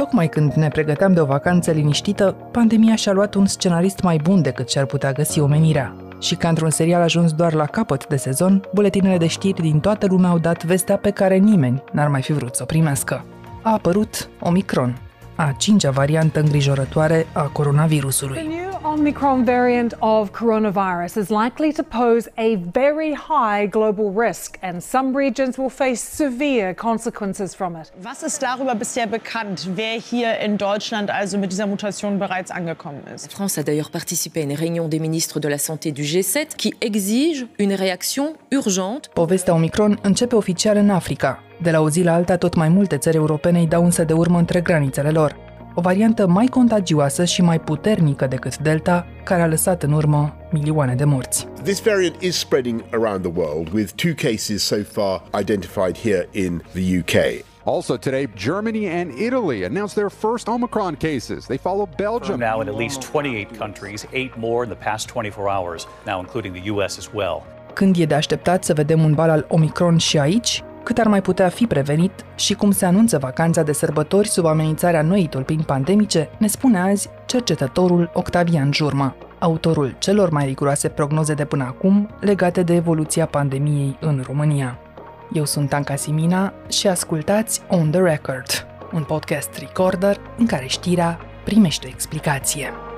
Tocmai când ne pregăteam de o vacanță liniștită, pandemia și-a luat un scenarist mai bun decât și-ar putea găsi omenirea. Și ca într-un serial ajuns doar la capăt de sezon, buletinele de știri din toată lumea au dat vestea pe care nimeni n-ar mai fi vrut să o primească. A apărut Omicron, a cincea variantă îngrijorătoare a coronavirusului. Omicron variant of coronavirus is likely to pose a very high global risk, and some regions will face severe consequences from it. Was ist darüber bisher bekannt, wer hier in Deutschland also mit dieser Mutation bereits angekommen ist? La France a d'ailleurs participé à une réunion des ministres de la Santé du G7 qui exige une réaction urgente. Povestea Omicron începe oficial în Africa. De la o zi la alta, tot mai multe țări europene îi dau însă de urmă între granițele lor. O variantă mai contagioasă și mai puternică decât Delta, care a lăsat în urmă milioane de morți. This variant is spreading around the world, with two cases so far identified here in the UK. Also today, Germany and Italy announced their first Omicron cases. They follow Belgium. Now in at least 28 countries, eight more in the past 24 hours, now including the U.S. as well. Când e de așteptat să vedem un bal al Omicron și aici, cât ar mai putea fi prevenit și cum se anunță vacanța de sărbători sub amenințarea noii tulpini pandemice, ne spune azi cercetătorul Octavian Jurma, autorul celor mai riguroase prognoze de până acum legate de evoluția pandemiei în România. Eu sunt Anca Simina și ascultați On The Record, un podcast recorder în care știrea primește o explicație.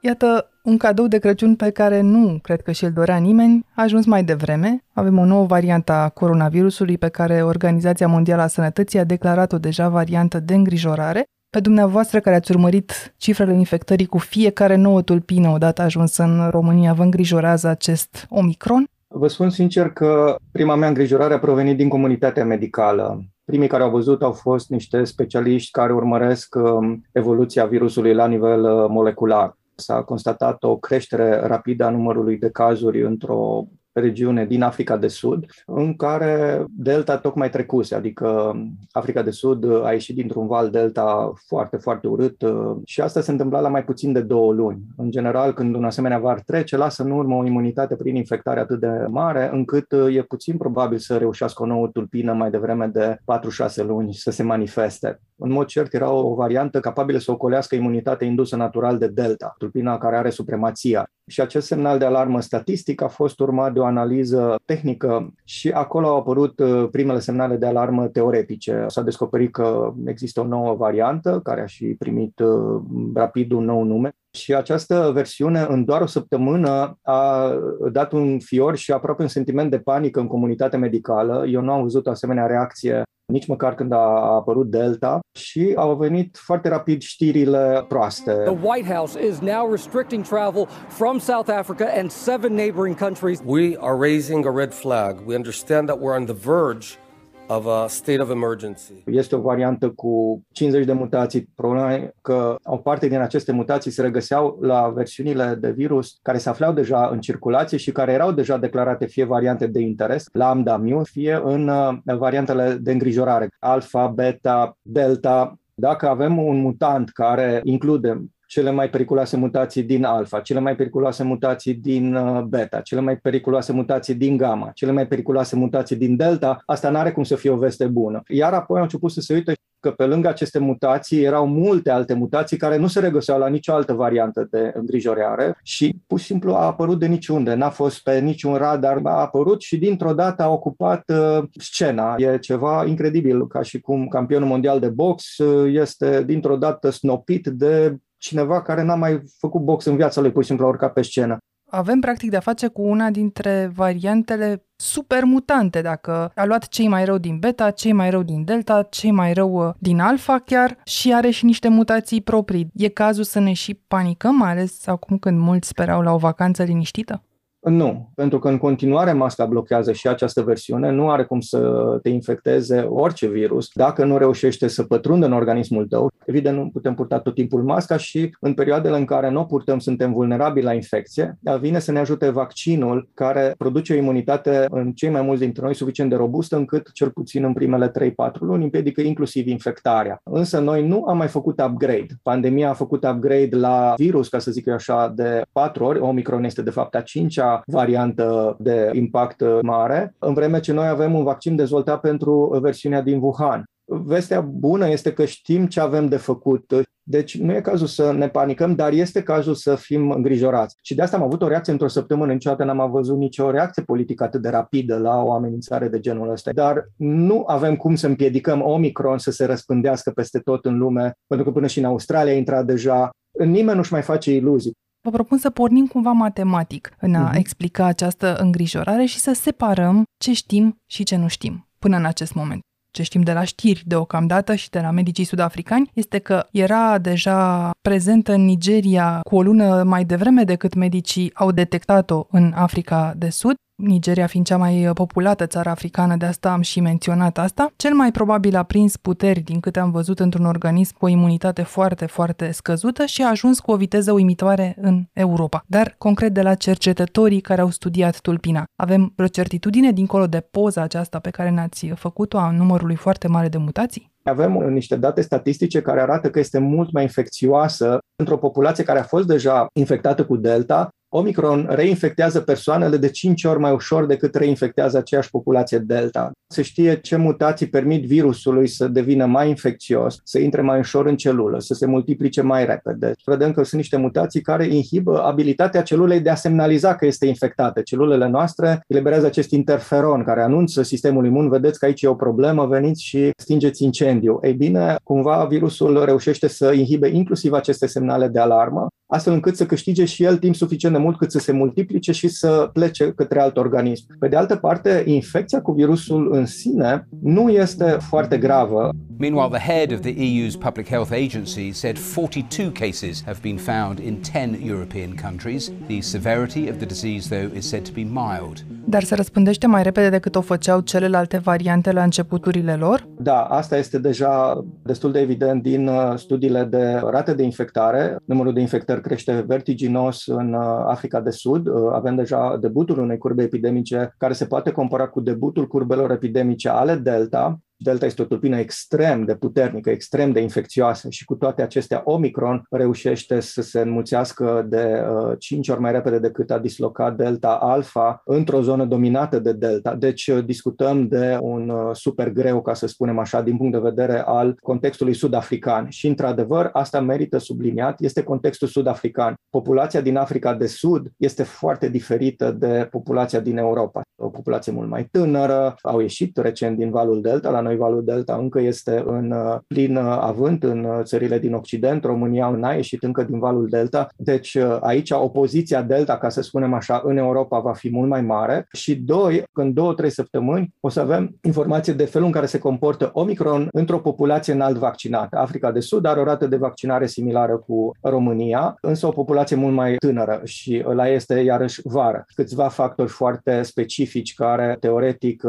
Iată un cadou de Crăciun pe care nu cred că și-l dorea nimeni, a ajuns mai devreme. Avem o nouă variantă a coronavirusului pe care Organizația Mondială a Sănătății a declarat-o deja variantă de îngrijorare. Pe dumneavoastră care ați urmărit cifrele infectării cu fiecare nouă tulpină odată ajuns în România, vă îngrijorează acest Omicron? Vă spun sincer că prima mea îngrijorare a provenit din comunitatea medicală. Primii care au văzut au fost niște specialiști care urmăresc um, evoluția virusului la nivel uh, molecular. S-a constatat o creștere rapidă a numărului de cazuri într-o regiune din Africa de Sud, în care Delta tocmai trecuse, adică Africa de Sud a ieșit dintr-un val Delta foarte, foarte urât și asta se întâmpla la mai puțin de două luni. În general, când un asemenea var trece, lasă în urmă o imunitate prin infectare atât de mare, încât e puțin probabil să reușească o nouă tulpină mai devreme de 4-6 luni să se manifeste. În mod cert, era o variantă capabilă să ocolească imunitatea indusă natural de Delta, tulpina care are supremația. Și acest semnal de alarmă statistic a fost urmat de o analiză tehnică și acolo au apărut uh, primele semnale de alarmă teoretice. S-a descoperit că există o nouă variantă care a și primit uh, rapid un nou nume și această versiune în doar o săptămână a dat un fior și aproape un sentiment de panică în comunitatea medicală. Eu nu am văzut o asemenea reacție nici măcar când a apărut Delta și au venit foarte rapid știrile proaste. The White House is now restricting travel from South Africa and seven neighboring countries. We are raising a red flag. We understand that we're on the verge of a state of emergency. Este o variantă cu 50 de mutații. Problema e că o parte din aceste mutații se regăseau la versiunile de virus care se aflau deja în circulație și care erau deja declarate fie variante de interes, lambda, mu, fie în uh, variantele de îngrijorare, alfa, beta, delta, dacă avem un mutant care include cele mai periculoase mutații din alfa, cele mai periculoase mutații din uh, beta, cele mai periculoase mutații din gamma, cele mai periculoase mutații din delta, asta nu are cum să fie o veste bună. Iar apoi au început să se uite că pe lângă aceste mutații erau multe alte mutații care nu se regăseau la nicio altă variantă de îngrijorare și pur și simplu a apărut de niciunde, n-a fost pe niciun radar, a apărut și dintr-o dată a ocupat uh, scena. E ceva incredibil, ca și cum campionul mondial de box uh, este dintr-o dată snopit de cineva care n-a mai făcut box în viața lui, pur și simplu a urcat pe scenă. Avem practic de-a face cu una dintre variantele super mutante, dacă a luat cei mai rău din beta, cei mai rău din delta, cei mai rău uh, din alfa chiar și are și niște mutații proprii. E cazul să ne și panicăm, mai ales acum când mulți sperau la o vacanță liniștită? Nu, pentru că în continuare masca blochează și această versiune, nu are cum să te infecteze orice virus dacă nu reușește să pătrundă în organismul tău. Evident, nu putem purta tot timpul masca și în perioadele în care nu o purtăm suntem vulnerabili la infecție, dar vine să ne ajute vaccinul care produce o imunitate în cei mai mulți dintre noi suficient de robustă încât cel puțin în primele 3-4 luni împiedică inclusiv infectarea. Însă noi nu am mai făcut upgrade. Pandemia a făcut upgrade la virus, ca să zic eu așa, de 4 ori. Omicron este de fapt a 5-a variantă de impact mare, în vreme ce noi avem un vaccin dezvoltat pentru versiunea din Wuhan. Vestea bună este că știm ce avem de făcut. Deci nu e cazul să ne panicăm, dar este cazul să fim îngrijorați. Și de asta am avut o reacție într-o săptămână. Niciodată n-am văzut nicio reacție politică atât de rapidă la o amenințare de genul ăsta. Dar nu avem cum să împiedicăm Omicron să se răspândească peste tot în lume, pentru că până și în Australia a intrat deja. Nimeni nu-și mai face iluzii. Vă propun să pornim cumva matematic în a uh-huh. explica această îngrijorare și să separăm ce știm și ce nu știm până în acest moment ce știm de la știri deocamdată și de la medicii sudafricani, este că era deja prezentă în Nigeria cu o lună mai devreme decât medicii au detectat-o în Africa de Sud Nigeria fiind cea mai populată țară africană, de asta am și menționat asta, cel mai probabil a prins puteri, din câte am văzut, într-un organism cu o imunitate foarte, foarte scăzută și a ajuns cu o viteză uimitoare în Europa. Dar, concret, de la cercetătorii care au studiat tulpina, avem vreo certitudine dincolo de poza aceasta pe care ne-ați făcut-o a numărului foarte mare de mutații? Avem niște date statistice care arată că este mult mai infecțioasă într-o populație care a fost deja infectată cu Delta Omicron reinfectează persoanele de 5 ori mai ușor decât reinfectează aceeași populație Delta. Se știe ce mutații permit virusului să devină mai infecțios, să intre mai ușor în celulă, să se multiplice mai repede. Vedem că sunt niște mutații care inhibă abilitatea celulei de a semnaliza că este infectată. Celulele noastre eliberează acest interferon care anunță sistemul imun, vedeți că aici e o problemă, veniți și stingeți incendiu. Ei bine, cumva virusul reușește să inhibe inclusiv aceste semnale de alarmă, astfel încât să câștige și el timp suficient de mult cât să se multiplice și să plece către alt organism. Pe de altă parte, infecția cu virusul în sine nu este foarte gravă. Meanwhile, the head of the EU's Public Health Agency said 42 cases have been found in 10 European countries. The severity of the disease, though, is said to be mild. Dar se răspândește mai repede decât o făceau celelalte variante la începuturile lor? Da, asta este deja destul de evident din uh, studiile de rate de infectare. Numărul de infectări crește vertiginos în uh, Africa de Sud. Uh, avem deja debutul unei curbe epidemice care se poate compara cu debutul curbelor epidemice ale Delta. Delta este o tulpină extrem de puternică, extrem de infecțioasă și cu toate acestea Omicron reușește să se înmuțească de uh, 5 ori mai repede decât a dislocat Delta Alpha într-o zonă dominată de Delta. Deci uh, discutăm de un uh, super greu, ca să spunem așa, din punct de vedere al contextului sud-african. Și într-adevăr, asta merită subliniat, este contextul sud-african. Populația din Africa de Sud este foarte diferită de populația din Europa. O populație mult mai tânără, au ieșit recent din valul Delta la noi valul Delta încă este în uh, plin uh, avânt în uh, țările din Occident, România n-a ieșit încă din valul Delta, deci aici opoziția Delta, ca să spunem așa, în Europa va fi mult mai mare și doi, în două, trei săptămâni o să avem informații de felul în care se comportă Omicron într-o populație înalt vaccinată. Africa de Sud are o rată de vaccinare similară cu România, însă o populație mult mai tânără și la este iarăși vară. Câțiva factori foarte specifici care teoretic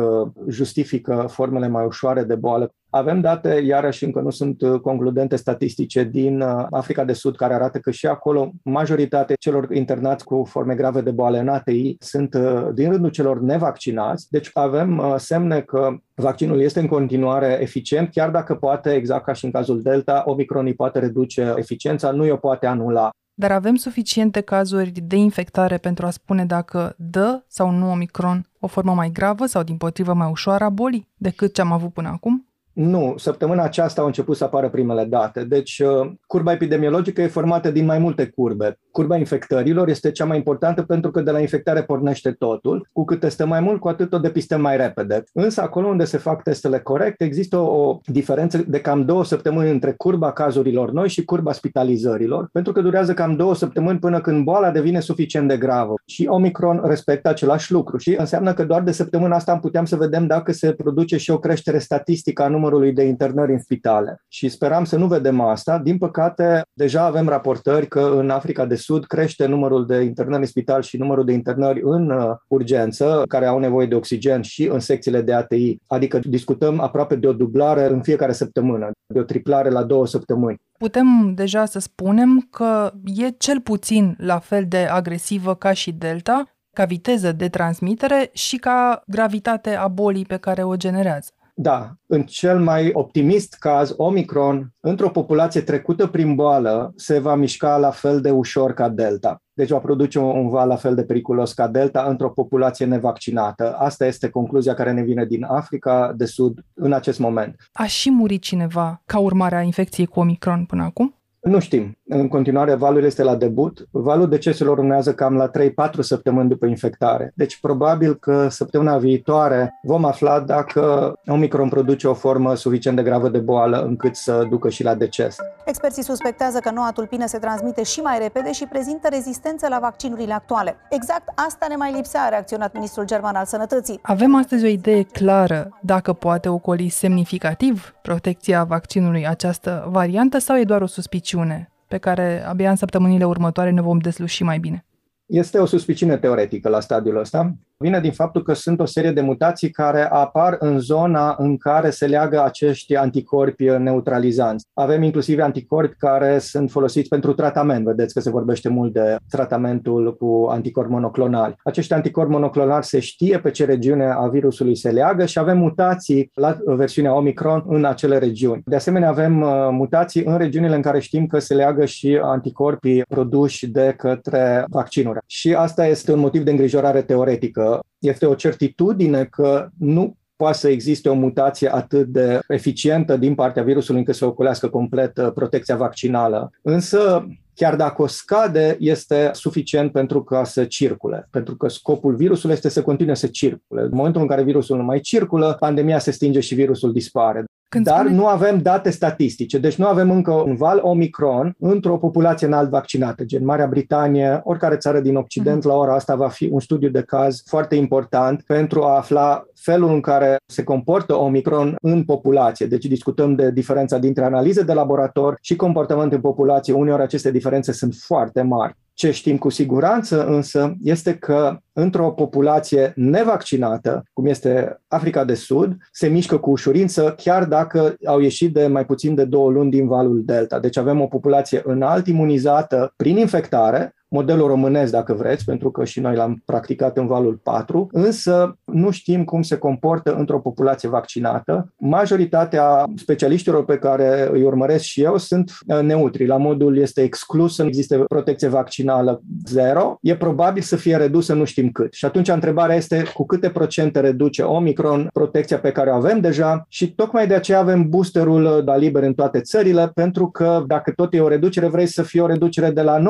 justifică formele mai ușoare ușoare de boală. Avem date, iarăși încă nu sunt uh, concludente statistice, din uh, Africa de Sud, care arată că și acolo majoritatea celor internați cu forme grave de boală în ATI sunt uh, din rândul celor nevaccinați. Deci avem semne că vaccinul este în continuare eficient, chiar dacă poate, exact ca și în cazul Delta, Omicron îi poate reduce eficiența, nu o poate anula. Dar avem suficiente cazuri de infectare pentru a spune dacă dă sau nu Omicron o formă mai gravă sau din potrivă mai ușoară a bolii decât ce am avut până acum? Nu, săptămâna aceasta au început să apară primele date. Deci, uh, curba epidemiologică e formată din mai multe curbe. Curba infectărilor este cea mai importantă pentru că de la infectare pornește totul. Cu cât testăm mai mult, cu atât o depistăm mai repede. Însă, acolo unde se fac testele corect, există o, o diferență de cam două săptămâni între curba cazurilor noi și curba spitalizărilor, pentru că durează cam două săptămâni până când boala devine suficient de gravă. Și Omicron respectă același lucru și înseamnă că doar de săptămâna asta am puteam să vedem dacă se produce și o creștere statistică a numărului numărului de internări în spitale. Și speram să nu vedem asta. Din păcate, deja avem raportări că în Africa de Sud crește numărul de internări în spital și numărul de internări în uh, urgență, care au nevoie de oxigen și în secțiile de ATI. Adică discutăm aproape de o dublare în fiecare săptămână, de o triplare la două săptămâni. Putem deja să spunem că e cel puțin la fel de agresivă ca și Delta, ca viteză de transmitere și ca gravitate a bolii pe care o generează. Da, în cel mai optimist caz, Omicron, într-o populație trecută prin boală, se va mișca la fel de ușor ca Delta. deci va produce un val la fel de periculos ca Delta într-o populație nevaccinată. Asta este concluzia care ne vine din Africa de Sud în acest moment. A și murit cineva ca urmare a infecției cu Omicron până acum? Nu știm. În continuare, valul este la debut. Valul deceselor urmează cam la 3-4 săptămâni după infectare. Deci, probabil că săptămâna viitoare vom afla dacă Omicron produce o formă suficient de gravă de boală încât să ducă și la deces. Experții suspectează că noua tulpină se transmite și mai repede și prezintă rezistență la vaccinurile actuale. Exact asta ne mai lipsea, a reacționat ministrul german al sănătății. Avem astăzi o idee clară dacă poate ocoli semnificativ protecția vaccinului această variantă sau e doar o suspiciune pe care abia în săptămânile următoare ne vom desluși mai bine? Este o suspiciune teoretică la stadiul ăsta vine din faptul că sunt o serie de mutații care apar în zona în care se leagă acești anticorpi neutralizanți. Avem inclusiv anticorpi care sunt folosiți pentru tratament. Vedeți că se vorbește mult de tratamentul cu anticorpi monoclonali. Acești anticorpi monoclonali se știe pe ce regiune a virusului se leagă și avem mutații la versiunea Omicron în acele regiuni. De asemenea, avem uh, mutații în regiunile în care știm că se leagă și anticorpii produși de către vaccinuri. Și asta este un motiv de îngrijorare teoretică este o certitudine că nu poate să existe o mutație atât de eficientă din partea virusului încât să oculească complet uh, protecția vaccinală. Însă, chiar dacă o scade, este suficient pentru ca să circule, pentru că scopul virusului este să continue să circule. În momentul în care virusul nu mai circulă, pandemia se stinge și virusul dispare. Când Dar spune... nu avem date statistice, deci nu avem încă un val Omicron într-o populație înalt vaccinată, gen Marea Britanie, oricare țară din Occident, mm-hmm. la ora asta va fi un studiu de caz foarte important pentru a afla felul în care se comportă Omicron în populație. Deci discutăm de diferența dintre analize de laborator și comportament în populație. Uneori aceste diferențe sunt foarte mari. Ce știm cu siguranță însă este că într-o populație nevaccinată, cum este Africa de Sud, se mișcă cu ușurință chiar dacă au ieșit de mai puțin de două luni din valul Delta. Deci avem o populație înalt imunizată prin infectare, modelul românesc, dacă vreți, pentru că și noi l-am practicat în valul 4, însă nu știm cum se comportă într-o populație vaccinată. Majoritatea specialiștilor pe care îi urmăresc și eu sunt uh, neutri. La modul este exclus să nu existe protecție vaccinală zero. E probabil să fie redusă, nu știm cât. Și atunci întrebarea este cu câte procente reduce Omicron protecția pe care o avem deja și tocmai de aceea avem boosterul da liber în toate țările, pentru că dacă tot e o reducere, vrei să fie o reducere de la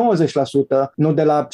90% nu de la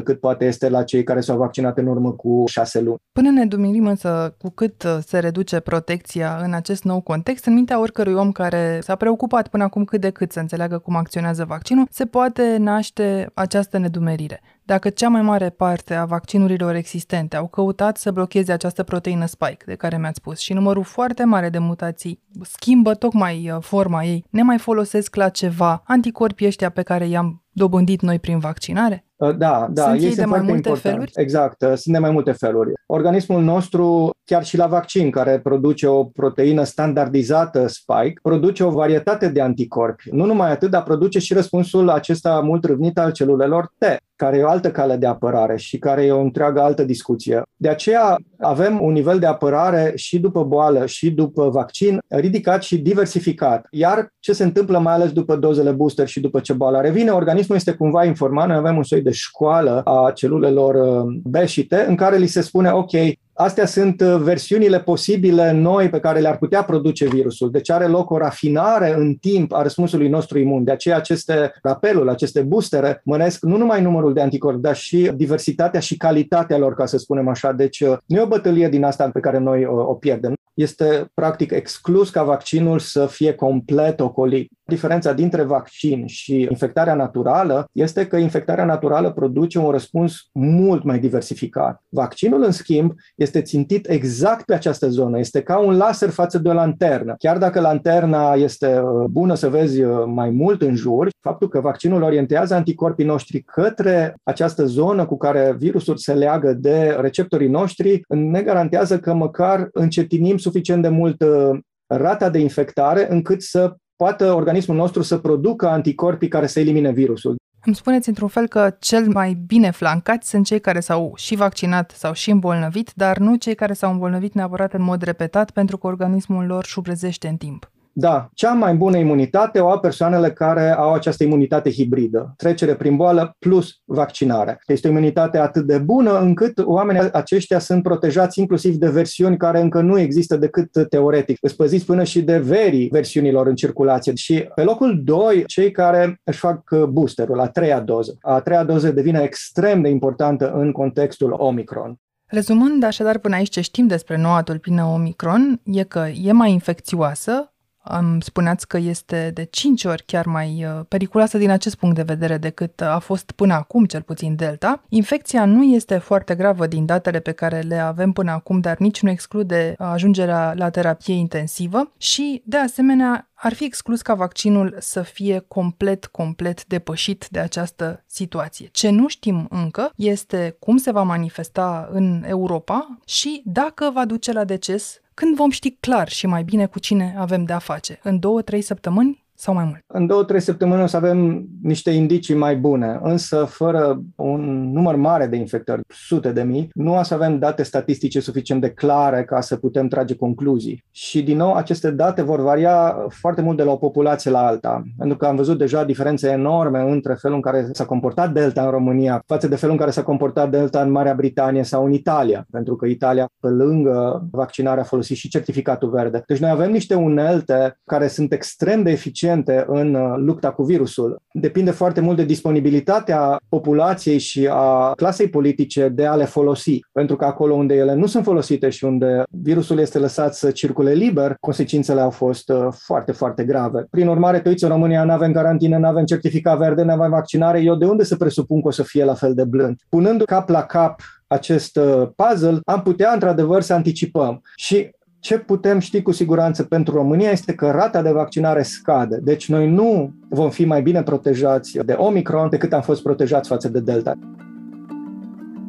50% cât poate este la cei care s-au vaccinat în urmă cu șase luni. Până ne dumirim însă cu cât uh, se reduce protecția în acest nou context, în mintea oricărui om care s-a preocupat până acum cât de cât să înțeleagă cum acționează vaccinul, se poate naște această nedumerire. Dacă cea mai mare parte a vaccinurilor existente au căutat să blocheze această proteină spike de care mi-ați spus și numărul foarte mare de mutații schimbă tocmai uh, forma ei, ne mai folosesc la ceva anticorpii ăștia pe care i-am dobândit noi prin vaccinare? Uh, da, da. Sunt ei, de mai multe important. feluri? Exact, uh, sunt de mai multe feluri. Organismul nostru, chiar și la vaccin, care produce o proteină standardizată spike, produce o varietate de anticorpi. Nu numai atât, dar produce și răspunsul acesta mult râvnit al celulelor T care e o altă cale de apărare și care e o întreagă altă discuție. De aceea avem un nivel de apărare și după boală și după vaccin ridicat și diversificat. Iar ce se întâmplă mai ales după dozele booster și după ce boala revine, organismul este cumva informat, noi avem un soi de școală a celulelor uh, B și T în care li se spune, ok, Astea sunt uh, versiunile posibile noi pe care le-ar putea produce virusul. Deci are loc o rafinare în timp a răspunsului nostru imun. De aceea aceste rapeluri, aceste boostere mănesc nu numai numărul de anticorpi, dar și diversitatea și calitatea lor, ca să spunem așa. Deci uh, nu e o bătălie din asta pe care noi uh, o pierdem. Este practic exclus ca vaccinul să fie complet ocolit. Diferența dintre vaccin și infectarea naturală este că infectarea naturală produce un răspuns mult mai diversificat. Vaccinul, în schimb, este țintit exact pe această zonă. Este ca un laser față de o lanternă. Chiar dacă lanterna este uh, bună să vezi uh, mai mult în jur, faptul că vaccinul orientează anticorpii noștri către această zonă cu care virusul se leagă de receptorii noștri ne garantează că măcar încetinim suficient de mult uh, rata de infectare încât să poată organismul nostru să producă anticorpii care să elimine virusul. Îmi spuneți într-un fel că cel mai bine flancați sunt cei care s-au și vaccinat sau și îmbolnăvit, dar nu cei care s-au îmbolnăvit neapărat în mod repetat pentru că organismul lor șubrezește în timp. Da, cea mai bună imunitate o au persoanele care au această imunitate hibridă, trecere prin boală plus vaccinare. Este o imunitate atât de bună încât oamenii aceștia sunt protejați inclusiv de versiuni care încă nu există decât teoretic. Îți păziți până și de verii versiunilor în circulație. Și pe locul 2, cei care își fac boosterul, a treia doză. A treia doză devine extrem de importantă în contextul Omicron. Rezumând așadar până aici ce știm despre noua tulpină Omicron, e că e mai infecțioasă, îmi spuneați că este de 5 ori chiar mai uh, periculoasă din acest punct de vedere decât a fost până acum, cel puțin Delta. Infecția nu este foarte gravă din datele pe care le avem până acum, dar nici nu exclude ajungerea la terapie intensivă și, de asemenea, ar fi exclus ca vaccinul să fie complet, complet depășit de această situație. Ce nu știm încă este cum se va manifesta în Europa și dacă va duce la deces când vom ști clar și mai bine cu cine avem de a face? În două, trei săptămâni? Sau mai mult? În două, trei săptămâni o să avem niște indicii mai bune, însă fără un număr mare de infectări, sute de mii, nu o să avem date statistice suficient de clare ca să putem trage concluzii. Și din nou, aceste date vor varia foarte mult de la o populație la alta, pentru că am văzut deja diferențe enorme între felul în care s-a comportat Delta în România față de felul în care s-a comportat Delta în Marea Britanie sau în Italia, pentru că Italia, pe lângă vaccinare, a folosit și certificatul verde. Deci noi avem niște unelte care sunt extrem de eficiente eficiente în uh, lupta cu virusul. Depinde foarte mult de disponibilitatea populației și a clasei politice de a le folosi, pentru că acolo unde ele nu sunt folosite și unde virusul este lăsat să circule liber, consecințele au fost uh, foarte, foarte grave. Prin urmare, te uiți, în România nu avem garantină, nu avem certificat verde, nu avem vaccinare, eu de unde să presupun că o să fie la fel de blând? Punând cap la cap acest uh, puzzle, am putea într-adevăr să anticipăm. Și ce putem ști cu siguranță pentru România este că rata de vaccinare scade. Deci noi nu vom fi mai bine protejați de Omicron decât am fost protejați față de Delta.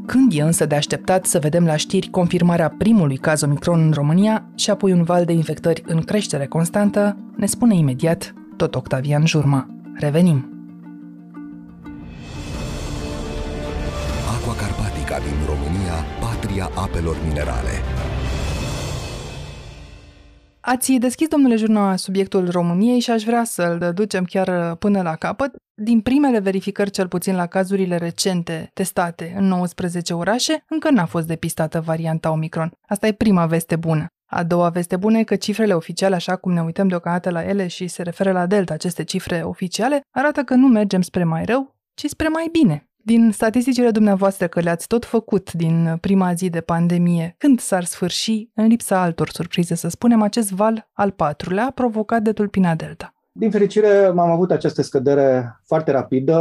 Când e însă de așteptat să vedem la știri confirmarea primului caz Omicron în România și apoi un val de infectări în creștere constantă, ne spune imediat tot Octavian Jurma. Revenim! Aqua Carpatica din România, patria apelor minerale. Ați deschis, domnule Jurna, subiectul României și aș vrea să-l ducem chiar până la capăt. Din primele verificări, cel puțin la cazurile recente testate în 19 orașe, încă n-a fost depistată varianta Omicron. Asta e prima veste bună. A doua veste bună e că cifrele oficiale, așa cum ne uităm deocamdată la ele și se referă la Delta, aceste cifre oficiale, arată că nu mergem spre mai rău, ci spre mai bine. Din statisticile dumneavoastră că le-ați tot făcut din prima zi de pandemie, când s-ar sfârși, în lipsa altor surprize, să spunem, acest val al patrulea provocat de tulpina Delta? Din fericire, am avut această scădere foarte rapidă.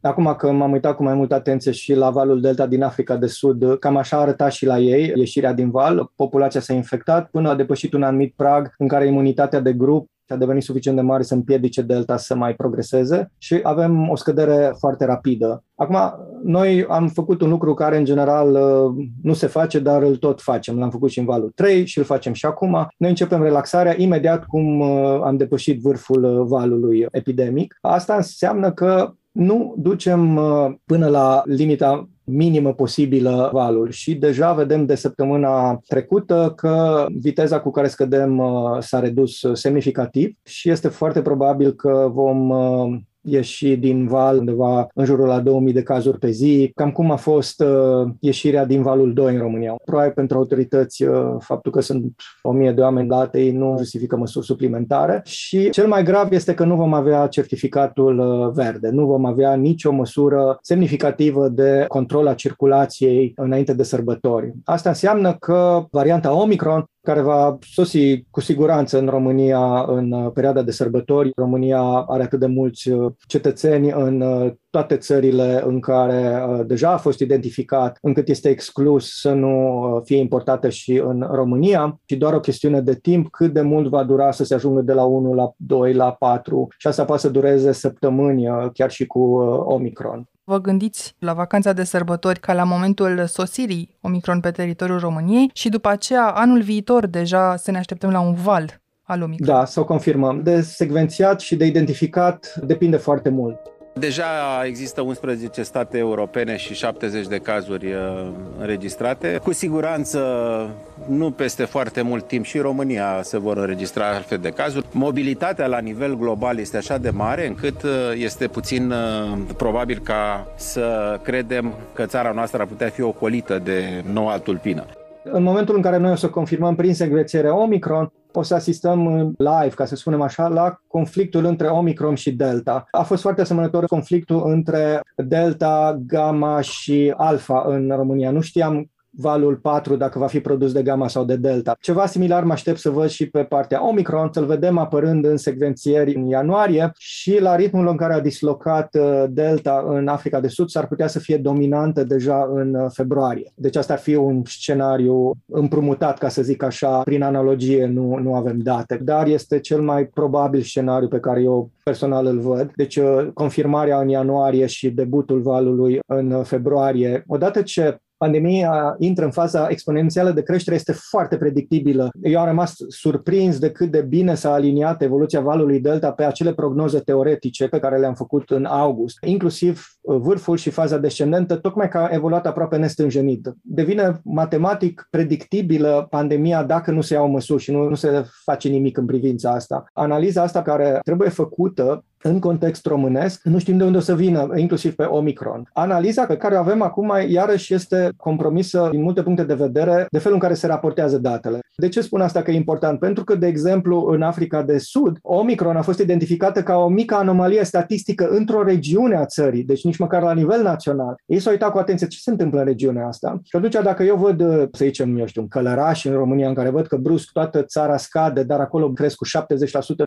Acum că m-am uitat cu mai multă atenție și la valul Delta din Africa de Sud, cam așa arăta și la ei ieșirea din val. Populația s-a infectat până a depășit un anumit prag în care imunitatea de grup a devenit suficient de mare să împiedice Delta să mai progreseze și avem o scădere foarte rapidă. Acum, noi am făcut un lucru care în general uh, nu se face, dar îl tot facem. L-am făcut și în valul 3 și îl facem și acum. Noi începem relaxarea imediat cum uh, am depășit vârful uh, valului epidemic. Asta înseamnă că nu ducem până la limita minimă posibilă valul. Și deja vedem de săptămâna trecută că viteza cu care scădem uh, s-a redus semnificativ și este foarte probabil că vom uh, ieși din val undeva în jurul la 2000 de cazuri pe zi, cam cum a fost uh, ieșirea din valul 2 în România. Probabil pentru autorități uh, faptul că sunt 1000 de oameni date ei nu justifică măsuri suplimentare și cel mai grav este că nu vom avea certificatul uh, verde, nu vom avea nicio măsură semnificativă de control a circulației înainte de sărbători. Asta înseamnă că varianta Omicron care va sosi cu siguranță în România în uh, perioada de sărbători. România are atât de mulți uh, cetățeni în uh, toate țările în care deja a fost identificat, încât este exclus să nu fie importată și în România, și doar o chestiune de timp cât de mult va dura să se ajungă de la 1 la 2 la 4 și asta poate să dureze săptămâni, chiar și cu Omicron. Vă gândiți la vacanța de sărbători ca la momentul sosirii Omicron pe teritoriul României și după aceea, anul viitor, deja să ne așteptăm la un val al Omicron. Da, să o confirmăm. De secvențiat și de identificat depinde foarte mult. Deja există 11 state europene și 70 de cazuri uh, înregistrate. Cu siguranță nu peste foarte mult timp și România se vor înregistra altfel de cazuri. Mobilitatea la nivel global este așa de mare încât uh, este puțin uh, probabil ca să credem că țara noastră ar putea fi ocolită de noua tulpină. În momentul în care noi o să confirmăm prin secvențiere Omicron, o să asistăm live, ca să spunem așa, la conflictul între Omicron și Delta. A fost foarte asemănător conflictul între Delta, Gamma și Alpha în România. Nu știam valul 4 dacă va fi produs de gamma sau de delta. Ceva similar mă aștept să văd și pe partea Omicron, să-l vedem apărând în secvențieri în ianuarie și la ritmul în care a dislocat uh, delta în Africa de Sud s-ar putea să fie dominantă deja în uh, februarie. Deci asta ar fi un scenariu împrumutat, ca să zic așa, prin analogie nu, nu avem date, dar este cel mai probabil scenariu pe care eu personal îl văd. Deci uh, confirmarea în ianuarie și debutul valului în februarie. Odată ce pandemia intră în faza exponențială de creștere este foarte predictibilă. Eu am rămas surprins de cât de bine s-a aliniat evoluția valului Delta pe acele prognoze teoretice pe care le-am făcut în august, inclusiv uh, vârful și faza descendentă, tocmai că a evoluat aproape nestânjenit. Devine matematic predictibilă pandemia dacă nu se iau măsuri și nu, nu se face nimic în privința asta. Analiza asta care trebuie făcută în context românesc, nu știm de unde o să vină, inclusiv pe Omicron. Analiza pe care o avem acum, iarăși, este compromisă din multe puncte de vedere de felul în care se raportează datele. De ce spun asta că e important? Pentru că, de exemplu, în Africa de Sud, Omicron a fost identificată ca o mică anomalie statistică într-o regiune a țării, deci nici măcar la nivel național. Ei s-au uitat cu atenție ce se întâmplă în regiunea asta. Și atunci, dacă eu văd, să zicem, eu știu, un călăraș în România în care văd că brusc toată țara scade, dar acolo cresc cu 70%,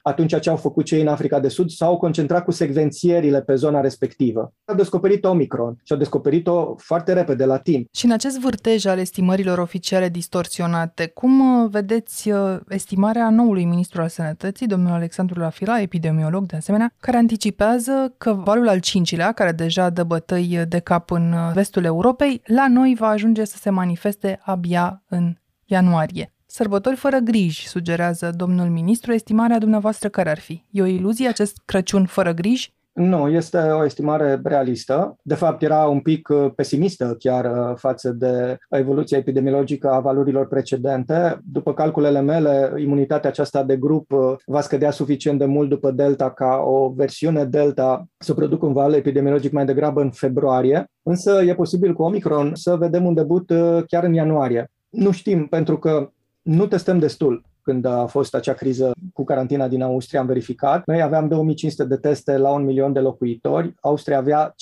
atunci ce au făcut cei în Africa de Sud s-au concentrat cu secvențierile pe zona respectivă. Au descoperit Omicron și au descoperit-o foarte repede, la timp. Și în acest vârtej al estimărilor oficiale distorsionate, cum uh, vedeți uh, estimarea noului ministru al sănătății, domnul Alexandru Lafila, epidemiolog de asemenea, care anticipează că valul al cincilea, care deja dă bătăi de cap în uh, vestul Europei, la noi va ajunge să se manifeste abia în ianuarie. Sărbători fără griji, sugerează domnul ministru. Estimarea dumneavoastră care ar fi? E o iluzie acest Crăciun fără griji? Nu, este o estimare realistă. De fapt, era un pic uh, pesimistă chiar uh, față de evoluția epidemiologică a valorilor precedente. După calculele mele, imunitatea aceasta de grup uh, va scădea suficient de mult după Delta ca o versiune Delta să producă un val epidemiologic mai degrabă în februarie. Însă e posibil cu Omicron să vedem un debut chiar în ianuarie. Nu știm, pentru că nu testăm destul când a fost acea criză cu carantina din Austria, am verificat. Noi aveam 2500 de teste la un milion de locuitori, Austria avea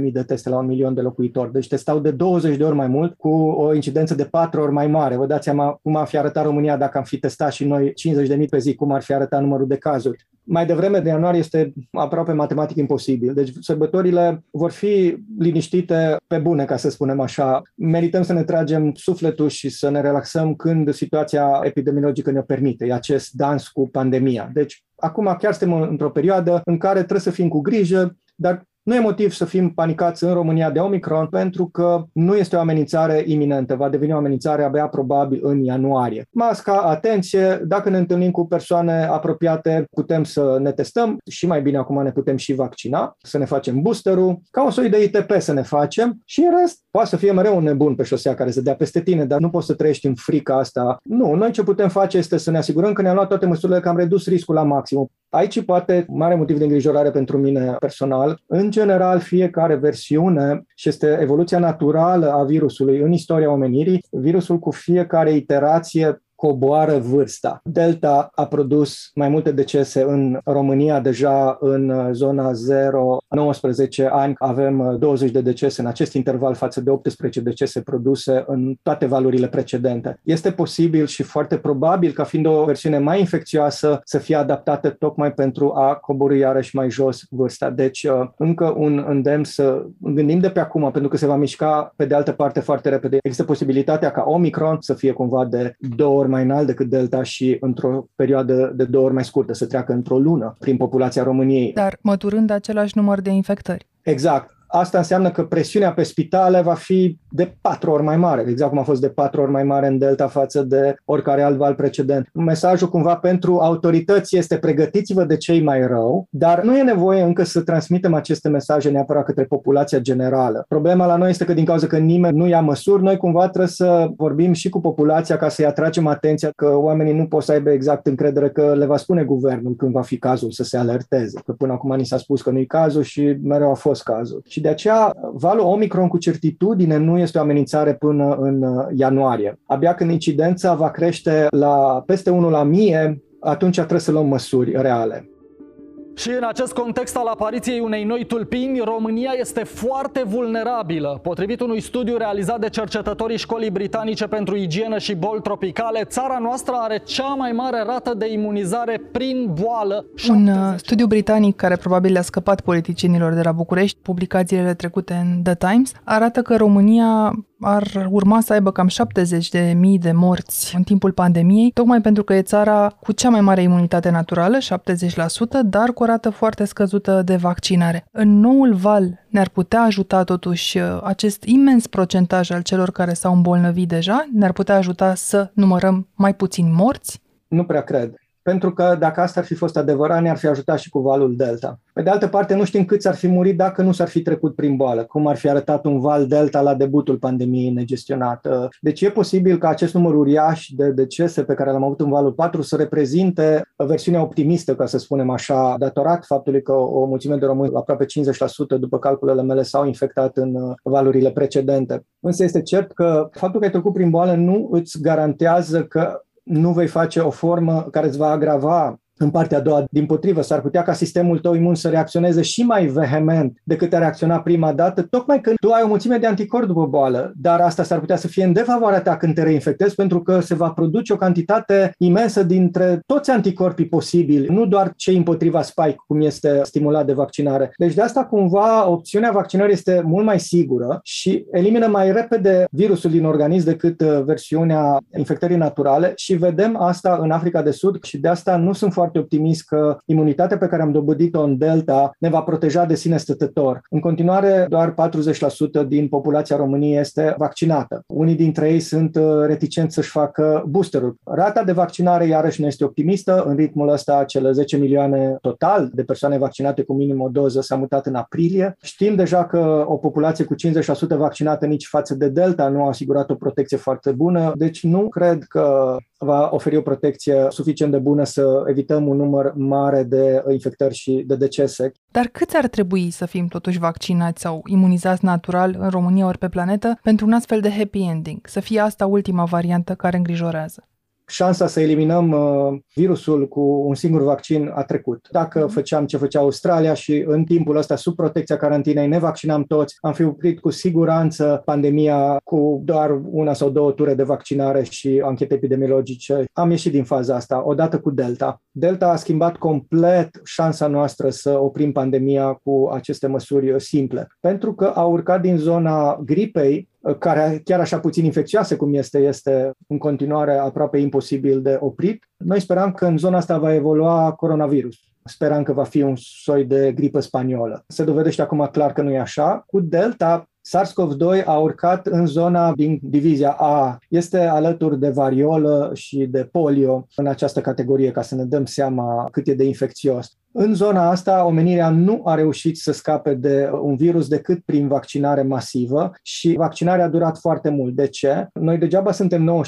50.000 de teste la un milion de locuitori, deci testau de 20 de ori mai mult cu o incidență de 4 ori mai mare. Vă dați seama cum ar fi arătat România dacă am fi testat și noi 50.000 pe zi, cum ar fi arătat numărul de cazuri mai devreme de ianuarie este aproape matematic imposibil. Deci sărbătorile vor fi liniștite pe bune, ca să spunem așa. Merităm să ne tragem sufletul și să ne relaxăm când situația epidemiologică ne permite. E acest dans cu pandemia. Deci acum chiar suntem într-o perioadă în care trebuie să fim cu grijă, dar nu e motiv să fim panicați în România de Omicron pentru că nu este o amenințare iminentă, va deveni o amenințare abia probabil în ianuarie. Masca, atenție, dacă ne întâlnim cu persoane apropiate, putem să ne testăm și mai bine acum ne putem și vaccina, să ne facem boosterul, ca o soi de ITP să ne facem și în rest poate să fie mereu un nebun pe șosea care să dea peste tine, dar nu poți să trăiești în frica asta. Nu, noi ce putem face este să ne asigurăm că ne-am luat toate măsurile, că am redus riscul la maximum. Aici poate mare motiv de îngrijorare pentru mine personal. În general, fiecare versiune și este evoluția naturală a virusului în istoria omenirii, virusul cu fiecare iterație coboară vârsta. Delta a produs mai multe decese în România, deja în zona 0-19 ani avem 20 de decese în acest interval față de 18 decese produse în toate valurile precedente. Este posibil și foarte probabil ca fiind o versiune mai infecțioasă să fie adaptată tocmai pentru a coborî iarăși mai jos vârsta. Deci uh, încă un îndemn să gândim de pe acum, pentru că se va mișca pe de altă parte foarte repede. Există posibilitatea ca Omicron să fie cumva de două ori mai înalt decât Delta și într-o perioadă de două ori mai scurtă, să treacă într-o lună prin populația României. Dar măturând același număr de infectări. Exact. Asta înseamnă că presiunea pe spitale va fi de patru ori mai mare, exact cum a fost de patru ori mai mare în Delta față de oricare alt val precedent. Mesajul cumva pentru autorități este pregătiți-vă de cei mai rău, dar nu e nevoie încă să transmitem aceste mesaje neapărat către populația generală. Problema la noi este că din cauza că nimeni nu ia măsuri, noi cumva trebuie să vorbim și cu populația ca să-i atragem atenția că oamenii nu pot să aibă exact încredere că le va spune guvernul când va fi cazul să se alerteze. Că până acum ni s-a spus că nu-i cazul și mereu a fost cazul. Și de aceea valul Omicron cu certitudine nu este o amenințare până în ianuarie. Abia când incidența va crește la peste 1 la mie, atunci trebuie să luăm măsuri reale. Și în acest context al apariției unei noi tulpini, România este foarte vulnerabilă. Potrivit unui studiu realizat de cercetătorii Școlii Britanice pentru Igienă și Boli Tropicale, țara noastră are cea mai mare rată de imunizare prin boală. Un uh, studiu britanic care probabil le-a scăpat politicienilor de la București, publicat zilele trecute în The Times, arată că România ar urma să aibă cam 70 de mii de morți în timpul pandemiei, tocmai pentru că e țara cu cea mai mare imunitate naturală, 70%, dar cu o rată foarte scăzută de vaccinare. În noul val ne-ar putea ajuta totuși uh, acest imens procentaj al celor care s-au îmbolnăvit deja? Ne-ar putea ajuta să numărăm mai puțin morți? Nu prea cred pentru că dacă asta ar fi fost adevărat, ne-ar fi ajutat și cu valul Delta. Pe de altă parte, nu știm câți ar fi murit dacă nu s-ar fi trecut prin boală, cum ar fi arătat un val Delta la debutul pandemiei negestionat. Deci e posibil ca acest număr uriaș de decese pe care l-am avut în valul 4 să reprezinte versiunea optimistă, ca să spunem așa, datorat faptului că o mulțime de români, aproape 50% după calculele mele, s-au infectat în valurile precedente. Însă este cert că faptul că ai trecut prin boală nu îți garantează că nu vei face o formă care îți va agrava în partea a doua, din potrivă, s-ar putea ca sistemul tău imun să reacționeze și mai vehement decât a reacționat prima dată, tocmai când tu ai o mulțime de anticorpi după boală, dar asta s-ar putea să fie în defavoarea ta când te reinfectezi, pentru că se va produce o cantitate imensă dintre toți anticorpii posibili, nu doar cei împotriva spike, cum este stimulat de vaccinare. Deci de asta cumva opțiunea vaccinării este mult mai sigură și elimină mai repede virusul din organism decât uh, versiunea infectării naturale și vedem asta în Africa de Sud și de asta nu sunt foarte foarte optimist că imunitatea pe care am dobândit-o în Delta ne va proteja de sine stătător. În continuare, doar 40% din populația României este vaccinată. Unii dintre ei sunt uh, reticenți să-și facă boosterul. Rata de vaccinare, iarăși, nu este optimistă. În ritmul ăsta, cele 10 milioane total de persoane vaccinate cu minim o doză s-a mutat în aprilie. Știm deja că o populație cu 50% vaccinată nici față de Delta nu a asigurat o protecție foarte bună, deci nu cred că va oferi o protecție suficient de bună să evităm un număr mare de infectări și de decese. Dar câți ar trebui să fim totuși vaccinați sau imunizați natural în România ori pe planetă pentru un astfel de happy ending? Să fie asta ultima variantă care îngrijorează? Șansa să eliminăm uh, virusul cu un singur vaccin a trecut. Dacă mhm. făceam ce făcea Australia și în timpul ăsta, sub protecția carantinei, ne vaccinam toți, am fi oprit cu siguranță pandemia cu doar una sau două ture de vaccinare și anchete epidemiologice. Am ieșit din faza asta, odată cu Delta. Delta a schimbat complet șansa noastră să oprim pandemia cu aceste măsuri simple, pentru că a urcat din zona gripei care chiar așa puțin infecțioase cum este, este în continuare aproape imposibil de oprit. Noi speram că în zona asta va evolua coronavirus. Speram că va fi un soi de gripă spaniolă. Se dovedește acum clar că nu e așa. Cu Delta, SARS-CoV-2 a urcat în zona din divizia A. Este alături de variolă și de polio în această categorie, ca să ne dăm seama cât e de infecțios. În zona asta, omenirea nu a reușit să scape de un virus decât prin vaccinare masivă și vaccinarea a durat foarte mult. De ce? Noi degeaba suntem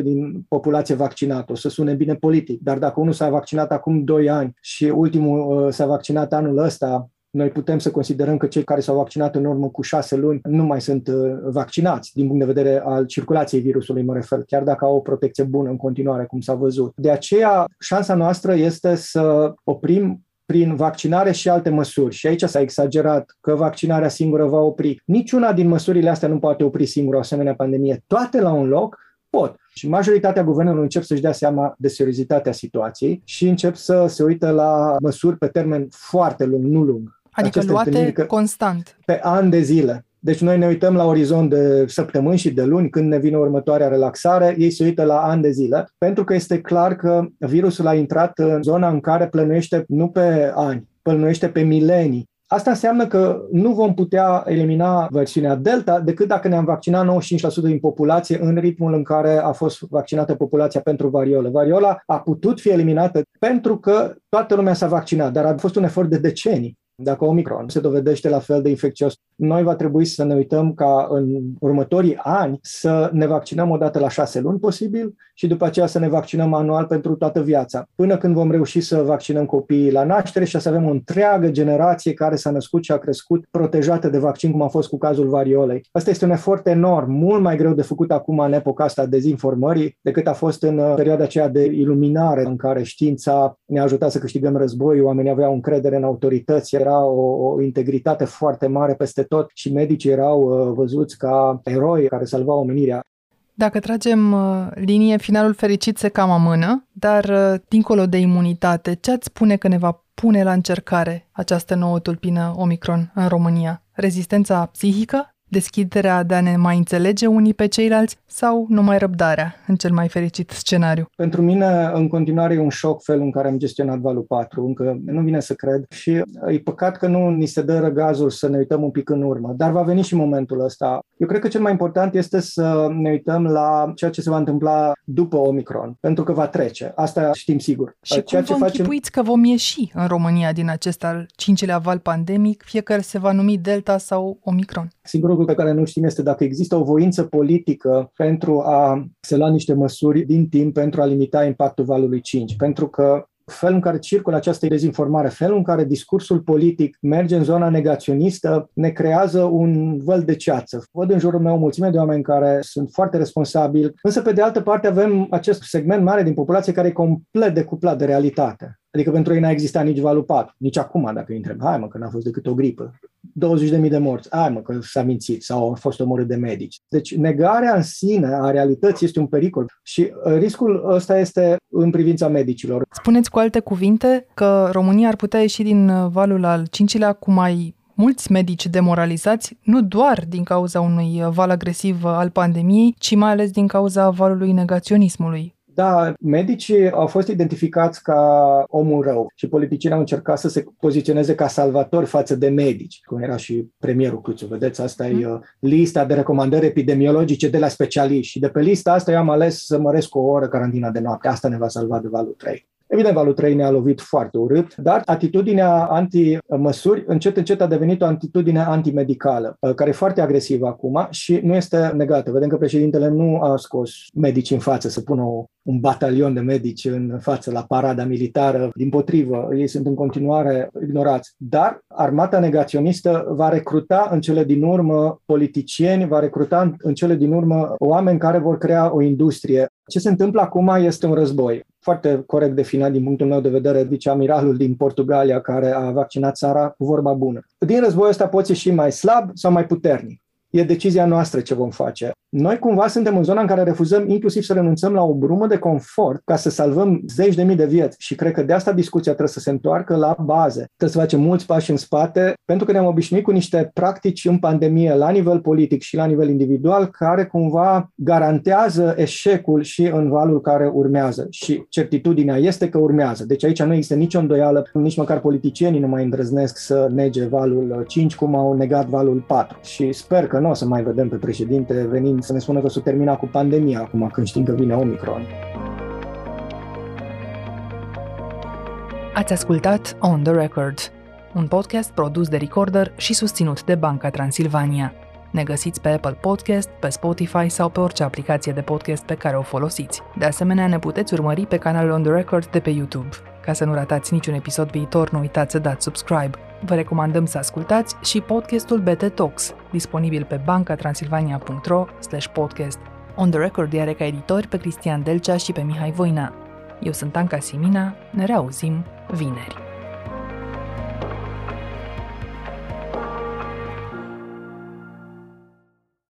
95% din populație vaccinată, o să sune bine politic, dar dacă unul s-a vaccinat acum 2 ani și ultimul uh, s-a vaccinat anul ăsta, noi putem să considerăm că cei care s-au vaccinat în urmă cu șase luni nu mai sunt uh, vaccinați din punct de vedere al circulației virusului, mă refer, chiar dacă au o protecție bună în continuare, cum s-a văzut. De aceea, șansa noastră este să oprim prin vaccinare și alte măsuri. Și aici s-a exagerat că vaccinarea singură va opri. Niciuna din măsurile astea nu poate opri singură o asemenea pandemie. Toate la un loc pot. Și majoritatea guvernelor încep să-și dea seama de seriozitatea situației și încep să se uită la măsuri pe termen foarte lung, nu lung. Adică Aceste luate constant. Pe ani de zile. Deci noi ne uităm la orizont de săptămâni și de luni când ne vine următoarea relaxare, ei se uită la ani de zile, pentru că este clar că virusul a intrat în zona în care plănuiește nu pe ani, plănuiește pe milenii Asta înseamnă că nu vom putea elimina versiunea Delta decât dacă ne-am vaccinat 95% din populație în ritmul în care a fost vaccinată populația pentru variolă. Variola a putut fi eliminată pentru că toată lumea s-a vaccinat, dar a fost un efort de decenii. Dacă Omicron se dovedește la fel de infecțios, noi va trebui să ne uităm ca în următorii ani să ne vaccinăm odată la șase luni posibil și după aceea să ne vaccinăm anual pentru toată viața. Până când vom reuși să vaccinăm copiii la naștere și să avem o întreagă generație care s-a născut și a crescut protejată de vaccin, cum a fost cu cazul variolei. Asta este un efort enorm, mult mai greu de făcut acum în epoca asta a dezinformării decât a fost în uh, perioada aceea de iluminare în care știința ne-a ajutat să câștigăm război, oamenii aveau încredere în autorități, era era o, o integritate foarte mare peste tot și medicii erau uh, văzuți ca eroi care salvau omenirea. Dacă tragem uh, linie, finalul fericit se cam amână, dar uh, dincolo de imunitate, ce ați spune că ne va pune la încercare această nouă tulpină Omicron în România? Rezistența psihică? Deschiderea de a ne mai înțelege unii pe ceilalți sau numai răbdarea în cel mai fericit scenariu? Pentru mine, în continuare, e un șoc felul în care am gestionat valul 4. Încă nu vine să cred și e păcat că nu ni se dă răgazul să ne uităm un pic în urmă, dar va veni și momentul ăsta. Eu cred că cel mai important este să ne uităm la ceea ce se va întâmpla după Omicron, pentru că va trece. Asta știm sigur. Și ceea cum vă facem... închipuiți că vom ieși în România din acest al cincilea val pandemic, fie că se va numi Delta sau Omicron? Singurul lucru pe care nu știm este dacă există o voință politică pentru a se lua niște măsuri din timp pentru a limita impactul valului 5. Pentru că felul în care circulă această dezinformare, felul în care discursul politic merge în zona negaționistă, ne creează un văl de ceață. Văd în jurul meu o mulțime de oameni care sunt foarte responsabili, însă pe de altă parte avem acest segment mare din populație care e complet decuplat de realitate. Adică pentru ei n-a existat nici valul 4, nici acum, dacă îi întreb. Hai mă, că n-a fost decât o gripă. 20.000 de morți. Hai mă, că s-a mințit sau au fost omorât de medici. Deci negarea în sine a realității este un pericol și uh, riscul ăsta este în privința medicilor. Spuneți cu alte cuvinte că România ar putea ieși din uh, valul al cincilea cu mai mulți medici demoralizați, nu doar din cauza unui uh, val agresiv al pandemiei, ci mai ales din cauza valului negaționismului. Da, medicii au fost identificați ca omul rău și politicienii au încercat să se poziționeze ca salvatori față de medici, cum era și premierul Câțu. Vedeți, asta mm. e uh, lista de recomandări epidemiologice de la specialiști și de pe lista asta eu am ales să măresc o oră carantina de noapte. Asta ne va salva de valul 3. Evident, valul 3 ne-a lovit foarte urât, dar atitudinea anti-măsuri încet încet a devenit o atitudine antimedicală, uh, care e foarte agresivă acum și nu este negată. Vedem că președintele nu a scos medici în față să pună o, un batalion de medici în față la parada militară. Din potrivă, ei sunt în continuare ignorați. Dar armata negaționistă va recruta în cele din urmă politicieni, va recruta în cele din urmă oameni care vor crea o industrie. Ce se întâmplă acum este un război foarte corect definat din punctul meu de vedere viceamiralul din Portugalia care a vaccinat țara cu vorba bună. Din războiul ăsta poți ieși mai slab sau mai puternic. E decizia noastră ce vom face. Noi cumva suntem în zona în care refuzăm inclusiv să renunțăm la o brumă de confort ca să salvăm zeci de mii de vieți și cred că de asta discuția trebuie să se întoarcă la baze. Trebuie să facem mulți pași în spate pentru că ne-am obișnuit cu niște practici în pandemie la nivel politic și la nivel individual care cumva garantează eșecul și în valul care urmează și certitudinea este că urmează. Deci aici nu există nicio îndoială, nici măcar politicienii nu mai îndrăznesc să nege valul 5 cum au negat valul 4 și sper că nu o să mai vedem pe președinte venind să ne spună că s-a terminat cu pandemia acum când știm că vine Omicron. Ați ascultat On The Record, un podcast produs de Recorder și susținut de Banca Transilvania. Ne găsiți pe Apple Podcast, pe Spotify sau pe orice aplicație de podcast pe care o folosiți. De asemenea, ne puteți urmări pe canalul On The Record de pe YouTube. Ca să nu ratați niciun episod viitor, nu uitați să dați subscribe. Vă recomandăm să ascultați și podcastul BT Talks, disponibil pe bancatransilvania.ro podcast. On the Record are ca editori pe Cristian Delcea și pe Mihai Voina. Eu sunt Anca Simina, ne reauzim vineri.